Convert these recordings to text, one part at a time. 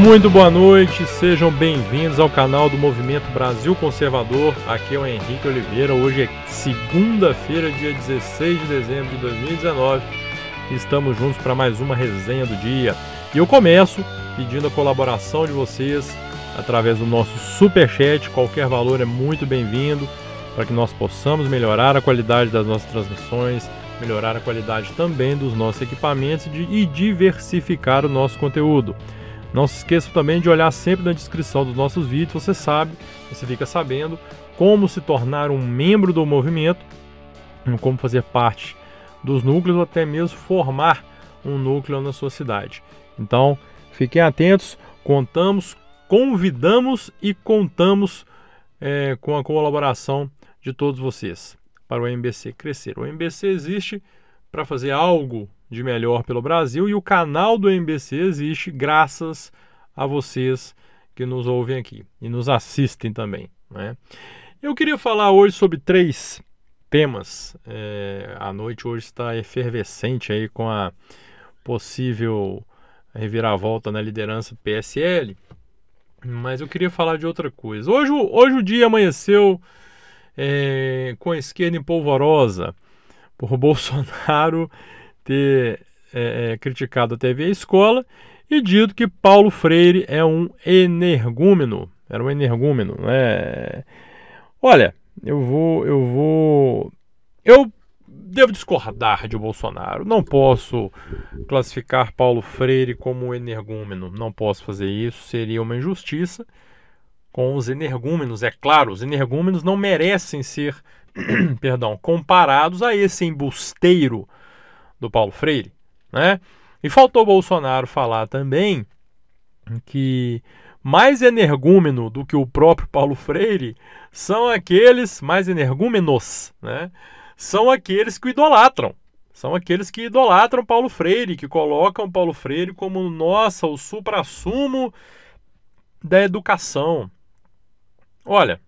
Muito boa noite, sejam bem-vindos ao canal do Movimento Brasil Conservador. Aqui é o Henrique Oliveira. Hoje é segunda-feira, dia 16 de dezembro de 2019. Estamos juntos para mais uma resenha do dia. E eu começo pedindo a colaboração de vocês através do nosso super chat. Qualquer valor é muito bem-vindo para que nós possamos melhorar a qualidade das nossas transmissões, melhorar a qualidade também dos nossos equipamentos e diversificar o nosso conteúdo. Não se esqueça também de olhar sempre na descrição dos nossos vídeos, você sabe, você fica sabendo como se tornar um membro do movimento, como fazer parte dos núcleos ou até mesmo formar um núcleo na sua cidade. Então, fiquem atentos, contamos, convidamos e contamos é, com a colaboração de todos vocês para o MBC crescer. O MBC existe para fazer algo de melhor pelo Brasil e o canal do MBC existe graças a vocês que nos ouvem aqui e nos assistem também. Né? Eu queria falar hoje sobre três temas. É, a noite hoje está efervescente aí com a possível reviravolta na liderança PSL, mas eu queria falar de outra coisa. Hoje, hoje o dia amanheceu é, com a esquerda em polvorosa por Bolsonaro ter é, é, criticado a TV e a escola e dito que Paulo Freire é um energúmeno. Era um energúmeno, né? Olha, eu vou, eu vou, eu devo discordar de Bolsonaro. Não posso classificar Paulo Freire como energúmeno. Não posso fazer isso. Seria uma injustiça com os energúmenos. É claro, os energúmenos não merecem ser, perdão, comparados a esse embusteiro do Paulo Freire, né? E faltou Bolsonaro falar também que mais energúmeno do que o próprio Paulo Freire são aqueles mais energúmenos, né? São aqueles que idolatram. São aqueles que idolatram Paulo Freire, que colocam Paulo Freire como, nossa, o supra-sumo da educação. Olha,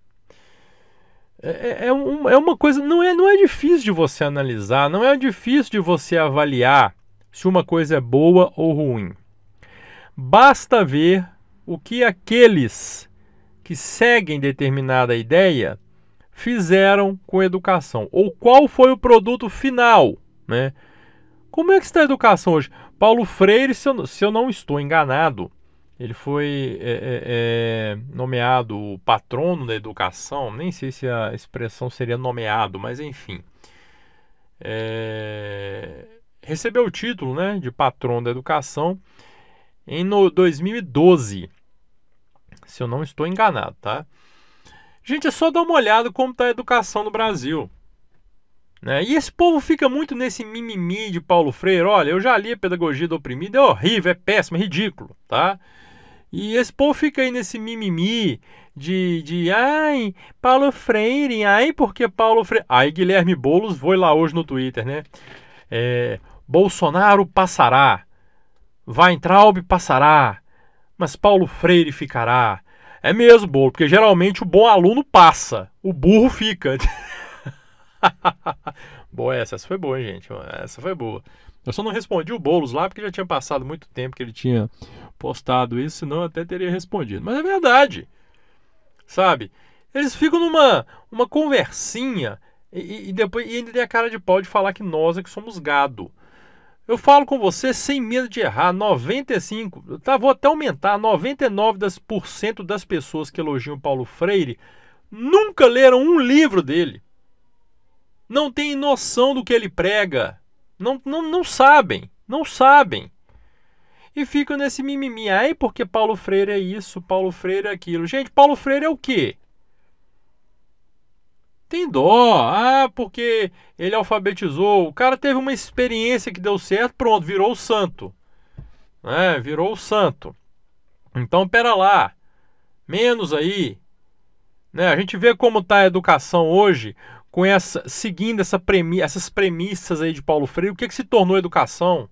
é, é, é, um, é uma coisa, não é, não é difícil de você analisar, não é difícil de você avaliar se uma coisa é boa ou ruim. Basta ver o que aqueles que seguem determinada ideia fizeram com a educação, ou qual foi o produto final, né? Como é que está a educação hoje? Paulo Freire, se eu, se eu não estou enganado, ele foi é, é, é, nomeado patrono da educação, nem sei se a expressão seria nomeado, mas enfim. É, recebeu o título né, de patrono da educação em no 2012, se eu não estou enganado, tá? Gente, é só dar uma olhada como está a educação no Brasil. Né? E esse povo fica muito nesse mimimi de Paulo Freire. Olha, eu já li a Pedagogia do Oprimido, é horrível, é péssimo, é ridículo, tá? E esse povo fica aí nesse mimimi de, de ai, Paulo Freire, ai, porque Paulo Freire. Aí Guilherme Boulos foi lá hoje no Twitter, né? É, Bolsonaro passará, Weintraub passará, mas Paulo Freire ficará. É mesmo, Bolo, porque geralmente o bom aluno passa, o burro fica. boa essa, essa foi boa, gente. Essa foi boa. Eu só não respondi o Boulos lá porque já tinha passado muito tempo que ele tinha postado isso, senão eu até teria respondido. Mas é verdade. Sabe? Eles ficam numa uma conversinha e, e depois e ainda tem a cara de pau de falar que nós é que somos gado. Eu falo com você sem medo de errar, 95, tá, vou até aumentar, 99% das, pessoas que elogiam Paulo Freire nunca leram um livro dele. Não têm noção do que ele prega. Não, não, não sabem, não sabem. E ficam nesse mimimi. Aí porque Paulo Freire é isso, Paulo Freire é aquilo. Gente, Paulo Freire é o quê? Tem dó. Ah, porque ele alfabetizou. O cara teve uma experiência que deu certo, pronto, virou o santo. É, virou o santo. Então, pera lá. Menos aí. Né? A gente vê como está a educação hoje com essa, seguindo essa premi, essas premissas aí de Paulo Freire, o que, que se tornou educação?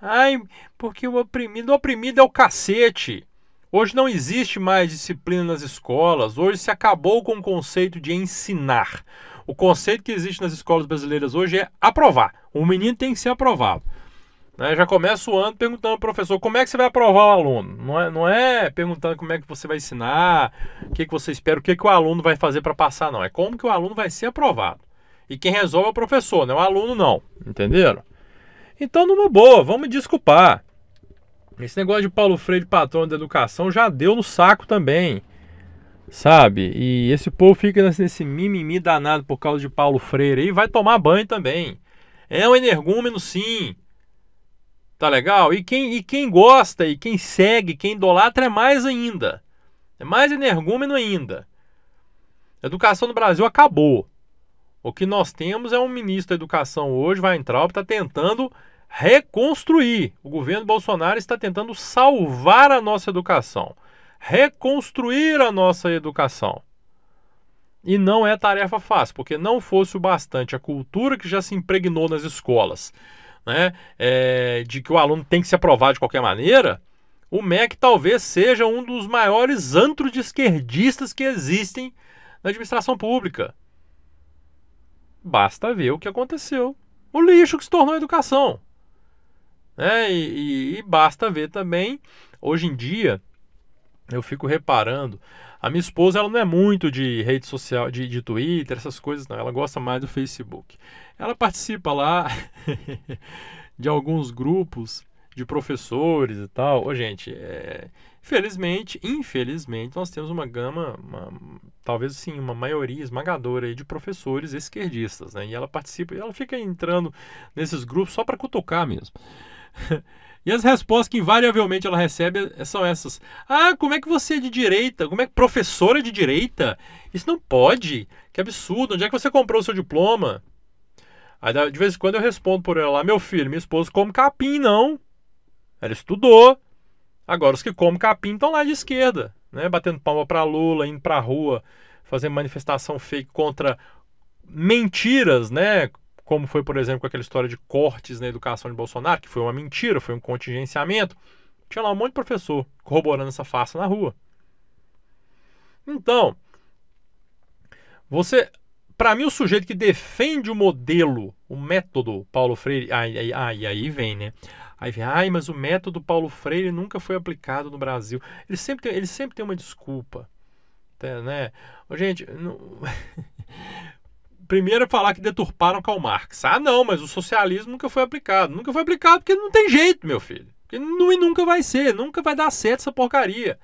Ai, porque o oprimido, o oprimido é o cacete. Hoje não existe mais disciplina nas escolas, hoje se acabou com o conceito de ensinar. O conceito que existe nas escolas brasileiras hoje é aprovar. O menino tem que ser aprovado. Né? Já começa o ano perguntando ao professor como é que você vai aprovar o aluno. Não é, não é perguntando como é que você vai ensinar, o que, que você espera, o que, que o aluno vai fazer para passar, não. É como que o aluno vai ser aprovado. E quem resolve é o professor, não é o aluno, não. Entenderam? Então, numa boa, vamos desculpar. Esse negócio de Paulo Freire, patrão da educação, já deu no saco também. Sabe? E esse povo fica nesse mimimi danado por causa de Paulo Freire e vai tomar banho também. É um energúmeno, sim. Tá legal? E quem, e quem gosta, e quem segue, quem idolatra é mais ainda. É mais energúmeno ainda. A educação no Brasil acabou. O que nós temos é um ministro da educação hoje, vai entrar, está tentando reconstruir. O governo Bolsonaro está tentando salvar a nossa educação, reconstruir a nossa educação. E não é tarefa fácil, porque não fosse o bastante a cultura que já se impregnou nas escolas, né, é, de que o aluno tem que se aprovar de qualquer maneira, o MEC talvez seja um dos maiores antros de esquerdistas que existem na administração pública. Basta ver o que aconteceu. O lixo que se tornou a educação. É, e, e, e basta ver também, hoje em dia, eu fico reparando, a minha esposa ela não é muito de rede social, de, de Twitter, essas coisas, não. Ela gosta mais do Facebook. Ela participa lá de alguns grupos de professores e tal. Ô, gente, é, felizmente, infelizmente, nós temos uma gama, uma, talvez sim, uma maioria esmagadora de professores esquerdistas, né? E ela participa, e ela fica entrando nesses grupos só para cutucar mesmo. E as respostas que invariavelmente ela recebe são essas. Ah, como é que você é de direita? Como é que professora é de direita? Isso não pode. Que absurdo. Onde é que você comprou o seu diploma? Aí de vez em quando eu respondo por ela lá, meu filho, minha esposa come capim, não. Ela estudou. Agora os que comem capim estão lá de esquerda, né? Batendo palma para Lula, indo para a rua, fazendo manifestação fake contra mentiras, né? Como foi, por exemplo, com aquela história de cortes na educação de Bolsonaro, que foi uma mentira, foi um contingenciamento. Tinha lá um monte de professor corroborando essa farsa na rua. Então, você, para mim, o sujeito que defende o modelo, o método Paulo Freire, aí, aí, aí vem, né? Aí vem, ai, mas o método Paulo Freire nunca foi aplicado no Brasil. Ele sempre tem, ele sempre tem uma desculpa, né? Gente, não... primeiro é falar que deturparam Karl Marx. Ah, não, mas o socialismo nunca foi aplicado. Nunca foi aplicado porque não tem jeito, meu filho. Porque não, e nunca vai ser, nunca vai dar certo essa porcaria.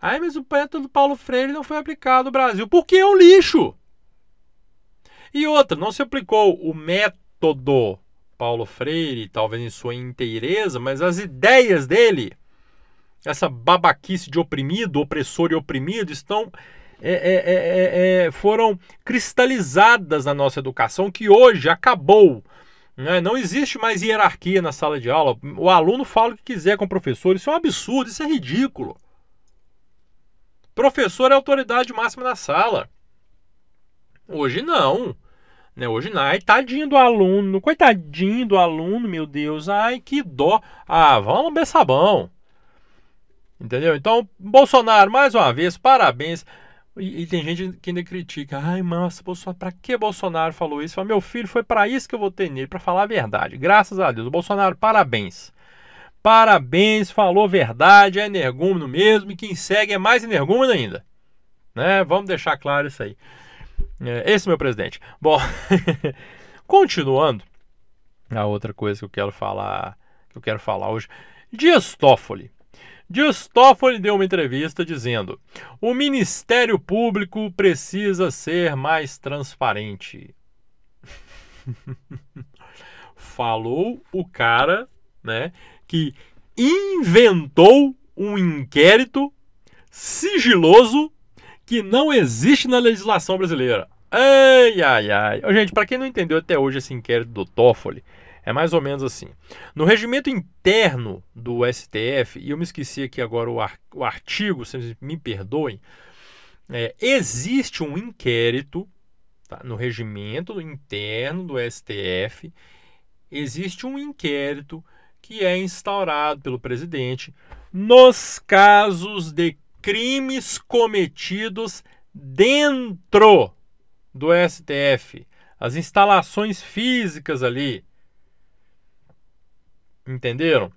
Ah, mas o método Paulo Freire não foi aplicado no Brasil. Porque é um lixo. E outra, não se aplicou o método Paulo Freire, talvez em sua inteireza, mas as ideias dele, essa babaquice de oprimido, opressor e oprimido, estão é é, é, é, é, foram cristalizadas na nossa educação, que hoje acabou. Né? Não existe mais hierarquia na sala de aula. O aluno fala o que quiser com o professor. Isso é um absurdo, isso é ridículo. Professor é autoridade máxima na sala. Hoje não. Né? Hoje não. Ai, tadinho do aluno, coitadinho do aluno, meu Deus. Ai, que dó. Ah, vamos lamber sabão. Entendeu? Então, Bolsonaro, mais uma vez, parabéns. E, e, tem gente que ainda critica. Ai, nossa, Bolsonaro, pra que Bolsonaro falou isso? Meu filho, foi para isso que eu votei nele, para falar a verdade. Graças a Deus. Bolsonaro, parabéns. Parabéns, falou verdade, é energúmeno mesmo, e quem segue é mais energúmeno ainda. Né? Vamos deixar claro isso aí. É, esse é meu presidente. Bom, continuando, a outra coisa que eu quero falar, que eu quero falar hoje, Dias Toffoli. Dias Toffoli deu uma entrevista dizendo: o Ministério Público precisa ser mais transparente. Falou o cara, né, que inventou um inquérito sigiloso que não existe na legislação brasileira. Ai, ai, ai. Gente, para quem não entendeu até hoje esse inquérito do Toffoli, é mais ou menos assim. No regimento interno do STF, e eu me esqueci aqui agora o, ar, o artigo, vocês me perdoem, é, existe um inquérito tá, no regimento interno do STF, existe um inquérito que é instaurado pelo presidente nos casos de crimes cometidos dentro do STF, as instalações físicas ali, Entenderam?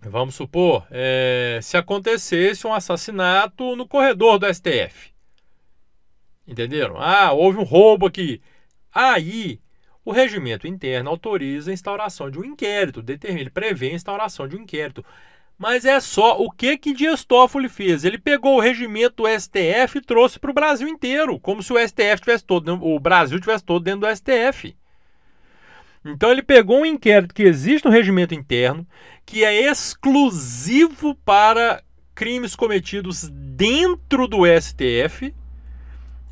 Vamos supor, é, se acontecesse um assassinato no corredor do STF. Entenderam? Ah, houve um roubo aqui. Aí, o regimento interno autoriza a instauração de um inquérito, determina, ele prevê a instauração de um inquérito. Mas é só o que que Dias Toffoli fez. Ele pegou o regimento do STF e trouxe para o Brasil inteiro, como se o STF tivesse todo, o Brasil tivesse todo dentro do STF. Então ele pegou um inquérito que existe no regimento interno, que é exclusivo para crimes cometidos dentro do STF,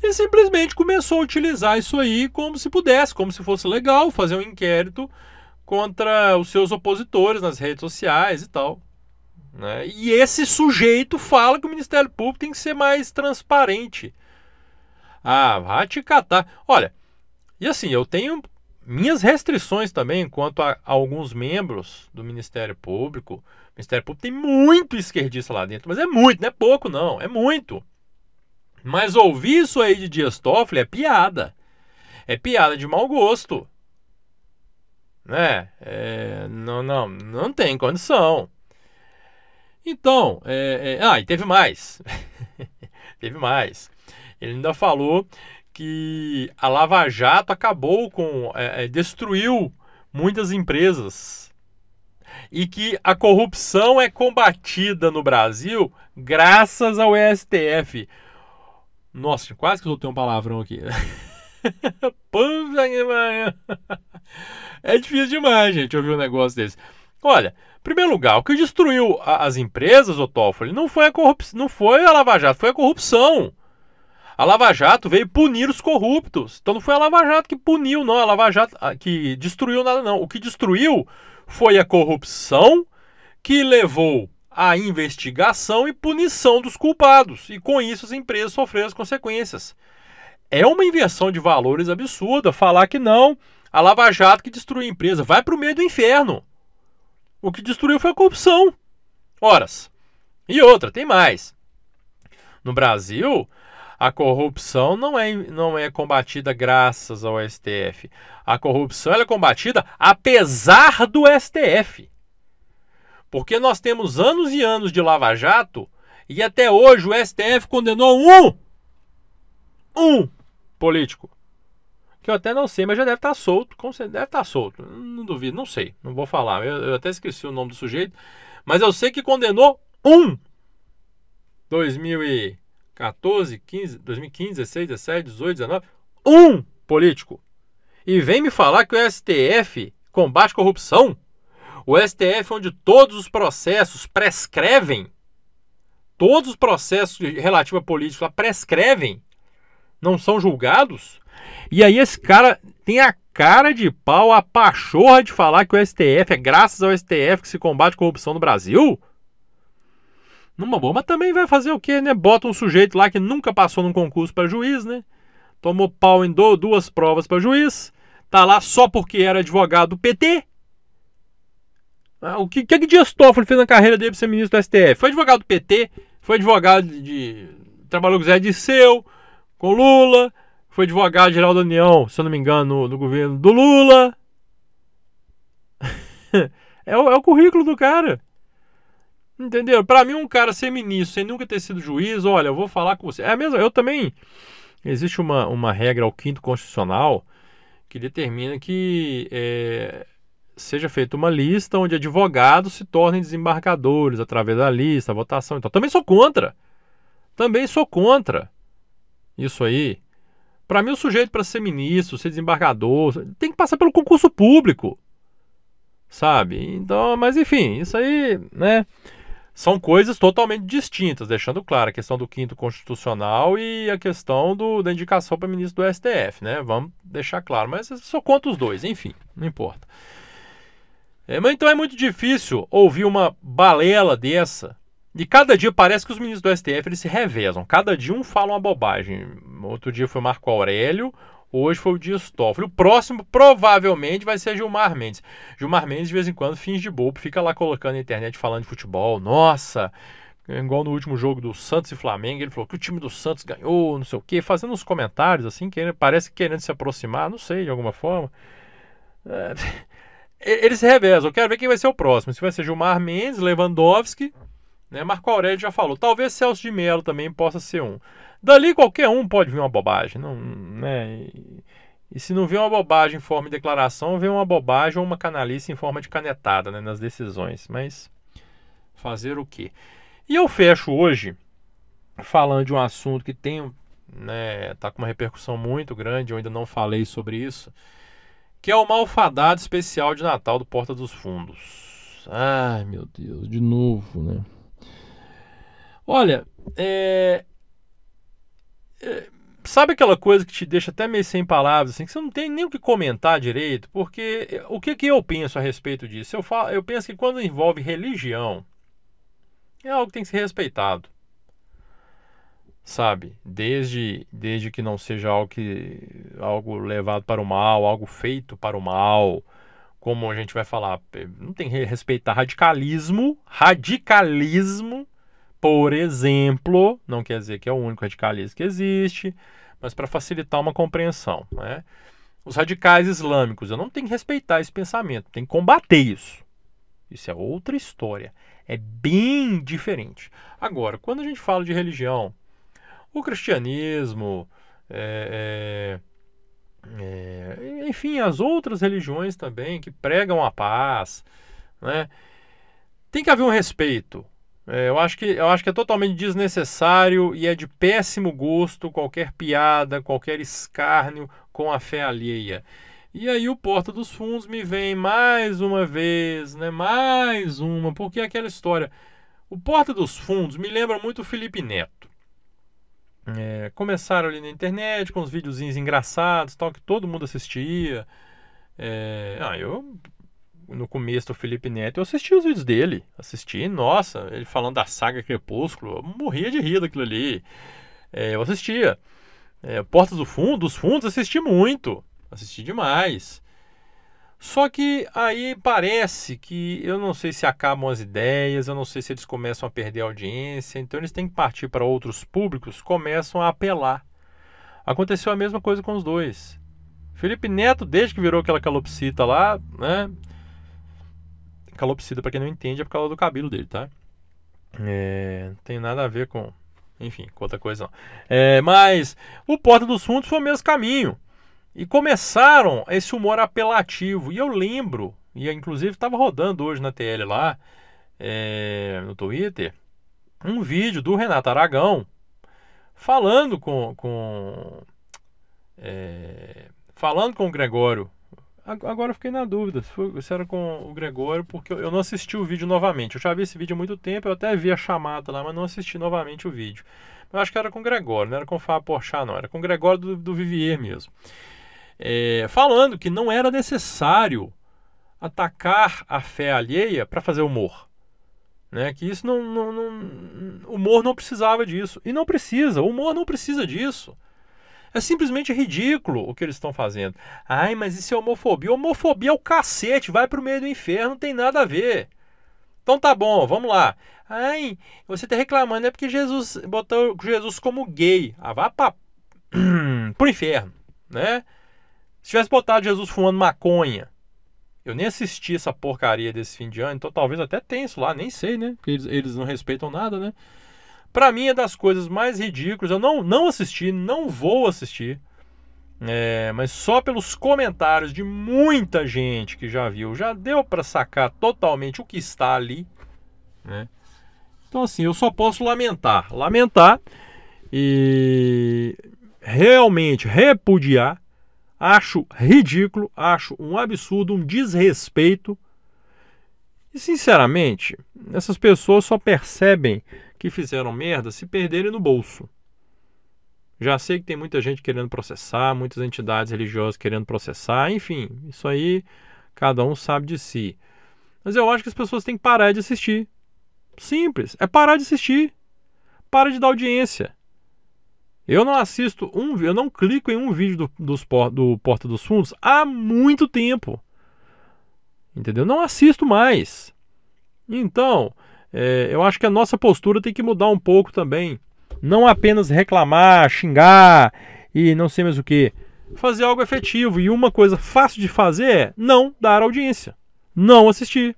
e simplesmente começou a utilizar isso aí como se pudesse, como se fosse legal fazer um inquérito contra os seus opositores nas redes sociais e tal. Né? E esse sujeito fala que o Ministério Público tem que ser mais transparente. Ah, vai te catar. Olha, e assim, eu tenho minhas restrições também quanto a, a alguns membros do Ministério Público. O Ministério Público tem muito esquerdista lá dentro, mas é muito, não é pouco não, é muito. Mas ouvir isso aí de Dias Toffoli é piada. É piada de mau gosto. Né? É, não, não, não tem condição. Então, é, é, ah, e teve mais. teve mais. Ele ainda falou que a Lava Jato acabou com. É, é, destruiu muitas empresas. E que a corrupção é combatida no Brasil graças ao STF. Nossa, quase que eu soltei um palavrão aqui. é difícil demais, gente, ouvir um negócio desse. Olha, primeiro lugar, o que destruiu as empresas, o Toffoli, não foi a corrupção, não foi a Lava Jato, foi a corrupção. A Lava Jato veio punir os corruptos. Então não foi a Lava Jato que puniu, não, a Lava Jato ah, que destruiu nada, não. O que destruiu foi a corrupção que levou à investigação e punição dos culpados. E com isso as empresas sofreram as consequências. É uma inversão de valores absurda falar que não, a Lava Jato que destruiu a empresa. Vai para o meio do inferno. O que destruiu foi a corrupção. Horas. E outra, tem mais. No Brasil, a corrupção não é, não é combatida graças ao STF. A corrupção é combatida apesar do STF. Porque nós temos anos e anos de Lava Jato e até hoje o STF condenou um, um político que eu até não sei, mas já deve estar tá solto, deve estar tá solto, não duvido, não sei, não vou falar, eu, eu até esqueci o nome do sujeito, mas eu sei que condenou um 2014, 15, 2015, 16, 17, 18, 19, um político. E vem me falar que o STF combate corrupção? O STF, onde todos os processos prescrevem, todos os processos relativos a política prescrevem, não são julgados? E aí esse cara tem a cara de pau, a pachorra de falar que o STF é graças ao STF que se combate corrupção no Brasil? Numa boa, mas também vai fazer o quê, né? Bota um sujeito lá que nunca passou num concurso para juiz, né? Tomou pau em duas provas para juiz, tá lá só porque era advogado do PT. Ah, o que, que, que Dias Toffoli fez na carreira dele para ser ministro do STF? Foi advogado do PT, foi advogado de. de trabalhou com Zé Disseu, com Lula, foi advogado-geral da União, se eu não me engano, no, no governo do Lula. é, o, é o currículo do cara. Entendeu? Para mim, um cara ser ministro sem nunca ter sido juiz, olha, eu vou falar com você. É mesmo, eu também. Existe uma, uma regra ao quinto constitucional que determina que é, seja feita uma lista onde advogados se tornem desembargadores através da lista, votação. Então, também sou contra. Também sou contra isso aí. Para mim, o sujeito para ser ministro, ser desembargador, tem que passar pelo concurso público. Sabe? Então, mas enfim, isso aí, né? São coisas totalmente distintas, deixando claro a questão do quinto constitucional e a questão do, da indicação para ministro do STF, né? Vamos deixar claro, mas só conta os dois, enfim, não importa. É, mas então é muito difícil ouvir uma balela dessa e cada dia parece que os ministros do STF eles se revezam. Cada dia um fala uma bobagem. Outro dia foi Marco Aurélio, hoje foi o Dias Toffoli. O próximo provavelmente vai ser Gilmar Mendes. Gilmar Mendes de vez em quando finge de bobo, fica lá colocando na internet falando de futebol. Nossa, igual no último jogo do Santos e Flamengo, ele falou que o time do Santos ganhou, não sei o quê, fazendo uns comentários assim, que parece querendo se aproximar, não sei, de alguma forma. É, eles se revezam. Eu quero ver quem vai ser o próximo. Se vai ser Gilmar Mendes, Lewandowski, né? Marco Aurélio já falou. Talvez Celso de Mello também possa ser um. Dali qualquer um pode vir uma bobagem. Não, né? E se não vê uma bobagem em forma de declaração, vê uma bobagem ou uma canalice em forma de canetada né, nas decisões. Mas fazer o quê? E eu fecho hoje falando de um assunto que tem, né, tá com uma repercussão muito grande, eu ainda não falei sobre isso, que é o malfadado especial de Natal do Porta dos Fundos. Ai, meu Deus, de novo, né? Olha, é, é sabe aquela coisa que te deixa até meio sem palavras, assim, que você não tem nem o que comentar direito, porque o que, que eu penso a respeito disso? Eu, falo, eu penso que quando envolve religião, é algo que tem que ser respeitado. Sabe? Desde, desde que não seja algo, que, algo levado para o mal, algo feito para o mal, como a gente vai falar, não tem que respeitar radicalismo, radicalismo por exemplo, não quer dizer que é o único radicalismo que existe, mas para facilitar uma compreensão. Né? Os radicais islâmicos, eu não tenho que respeitar esse pensamento, tenho que combater isso. Isso é outra história. É bem diferente. Agora, quando a gente fala de religião, o cristianismo, é, é, é, enfim, as outras religiões também que pregam a paz, né? tem que haver um respeito. É, eu, acho que, eu acho que é totalmente desnecessário e é de péssimo gosto qualquer piada, qualquer escárnio com a fé alheia. E aí o Porta dos Fundos me vem mais uma vez, né? Mais uma, porque é aquela história. O Porta dos Fundos me lembra muito o Felipe Neto. É, começaram ali na internet com uns videozinhos engraçados, tal, que todo mundo assistia. É, ah, eu no começo do Felipe Neto, eu assisti os vídeos dele. Assisti, nossa, ele falando da saga Crepúsculo, eu morria de rir daquilo ali. É, eu assistia. É, Portas do Fundo, dos Fundos, assisti muito. Assisti demais. Só que aí parece que eu não sei se acabam as ideias, eu não sei se eles começam a perder a audiência, então eles têm que partir para outros públicos, começam a apelar. Aconteceu a mesma coisa com os dois. Felipe Neto, desde que virou aquela calopsita lá, né? Calopsita, para quem não entende, é por causa do cabelo dele, tá? É, tem nada a ver com. Enfim, com outra coisa não. É, mas o Porta dos Fundos foi o mesmo caminho. E começaram esse humor apelativo. E eu lembro, e inclusive estava rodando hoje na TL lá, é, no Twitter, um vídeo do Renato Aragão falando com. com é, falando com o Gregório Agora eu fiquei na dúvida se, foi, se era com o Gregório, porque eu não assisti o vídeo novamente. Eu já vi esse vídeo há muito tempo, eu até vi a chamada lá, mas não assisti novamente o vídeo. Eu acho que era com o Gregório, não era com o Fábio Porchat, não. Era com o Gregório do, do Vivier mesmo. É, falando que não era necessário atacar a fé alheia para fazer humor. Né? Que isso não, não, não. Humor não precisava disso. E não precisa. O humor não precisa disso. É simplesmente ridículo o que eles estão fazendo. Ai, mas isso é homofobia. Homofobia é o cacete, vai pro meio do inferno, não tem nada a ver. Então tá bom, vamos lá. Ai, você tá reclamando é porque Jesus botou Jesus como gay. Ah, vá pra... pro inferno, né? Se tivesse botado Jesus fumando maconha, eu nem assisti essa porcaria desse fim de ano, então talvez até tenha isso lá, nem sei, né? Porque eles, eles não respeitam nada, né? Para mim é das coisas mais ridículas. Eu não, não assisti, não vou assistir. É, mas só pelos comentários de muita gente que já viu, já deu para sacar totalmente o que está ali. Né? Então, assim, eu só posso lamentar. Lamentar e realmente repudiar. Acho ridículo, acho um absurdo, um desrespeito. E, sinceramente, essas pessoas só percebem que fizeram merda se perderem no bolso. Já sei que tem muita gente querendo processar, muitas entidades religiosas querendo processar, enfim, isso aí cada um sabe de si. Mas eu acho que as pessoas têm que parar de assistir. Simples, é parar de assistir. Para de dar audiência. Eu não assisto um, eu não clico em um vídeo do, do Porta dos Fundos há muito tempo. Entendeu? Não assisto mais. Então, é, eu acho que a nossa postura tem que mudar um pouco também. Não apenas reclamar, xingar e não sei mais o que. Fazer algo efetivo. E uma coisa fácil de fazer é não dar audiência. Não assisti.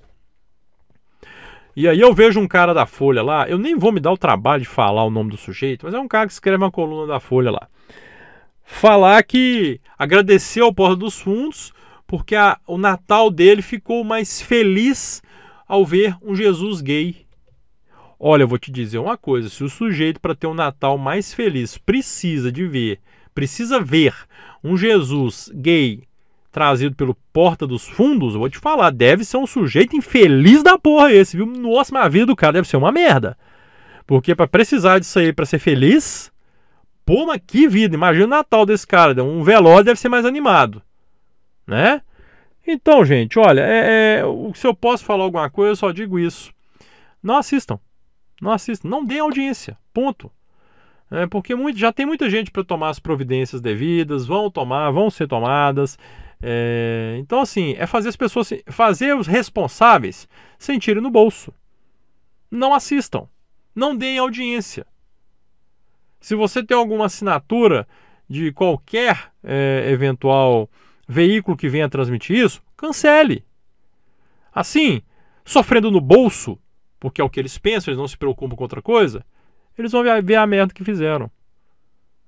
E aí eu vejo um cara da Folha lá, eu nem vou me dar o trabalho de falar o nome do sujeito, mas é um cara que escreve uma coluna da Folha lá. Falar que agradeceu ao Porta dos Fundos porque a, o Natal dele ficou mais feliz ao ver um Jesus gay. Olha, eu vou te dizer uma coisa: se o sujeito, para ter um Natal mais feliz, precisa de ver, precisa ver um Jesus gay trazido pelo Porta dos Fundos, eu vou te falar, deve ser um sujeito infeliz da porra esse, viu? Nossa, mas a vida do cara deve ser uma merda. Porque para precisar disso aí para ser feliz, pô, mas que vida. Imagina o Natal desse cara, um velório deve ser mais animado, né? Então, gente, olha, é, é, se eu posso falar alguma coisa, eu só digo isso. Não assistam. Não assistam. Não deem audiência. Ponto. É, porque muito, já tem muita gente para tomar as providências devidas, vão tomar, vão ser tomadas. É, então, assim, é fazer as pessoas, fazer os responsáveis sentirem no bolso. Não assistam. Não deem audiência. Se você tem alguma assinatura de qualquer é, eventual veículo que venha transmitir isso, cancele. Assim, sofrendo no bolso, porque é o que eles pensam, eles não se preocupam com outra coisa, eles vão ver a merda que fizeram.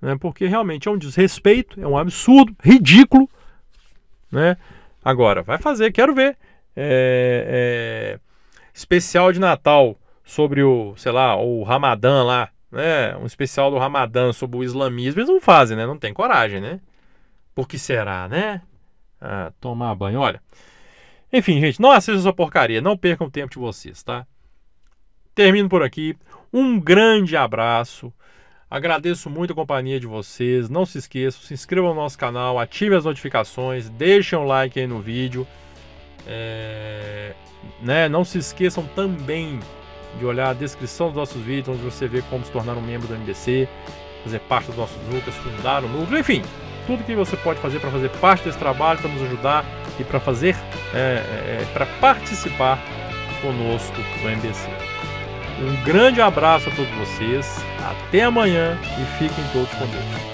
Né? Porque realmente é um desrespeito, é um absurdo, ridículo né? Agora, vai fazer, quero ver. É, é, especial de Natal sobre o, sei lá, o Ramadã lá, né? Um especial do Ramadã sobre o islamismo, eles não fazem, né? Não tem coragem, né? Por que será, né? Tomar banho, olha. Enfim, gente, não assistam essa porcaria, não percam o tempo de vocês, tá? Termino por aqui. Um grande abraço. Agradeço muito a companhia de vocês. Não se esqueçam, se inscrevam no nosso canal, ative as notificações, deixem um like aí no vídeo. É... Né? Não se esqueçam também de olhar a descrição dos nossos vídeos, onde você vê como se tornar um membro do MDC, fazer parte dos nossos núcleos, fundar o núcleo, enfim, tudo que você pode fazer para fazer parte desse trabalho, para nos ajudar e para fazer, é, é, é para participar conosco do MDC. Um grande abraço a todos vocês, até amanhã e fiquem todos com Deus.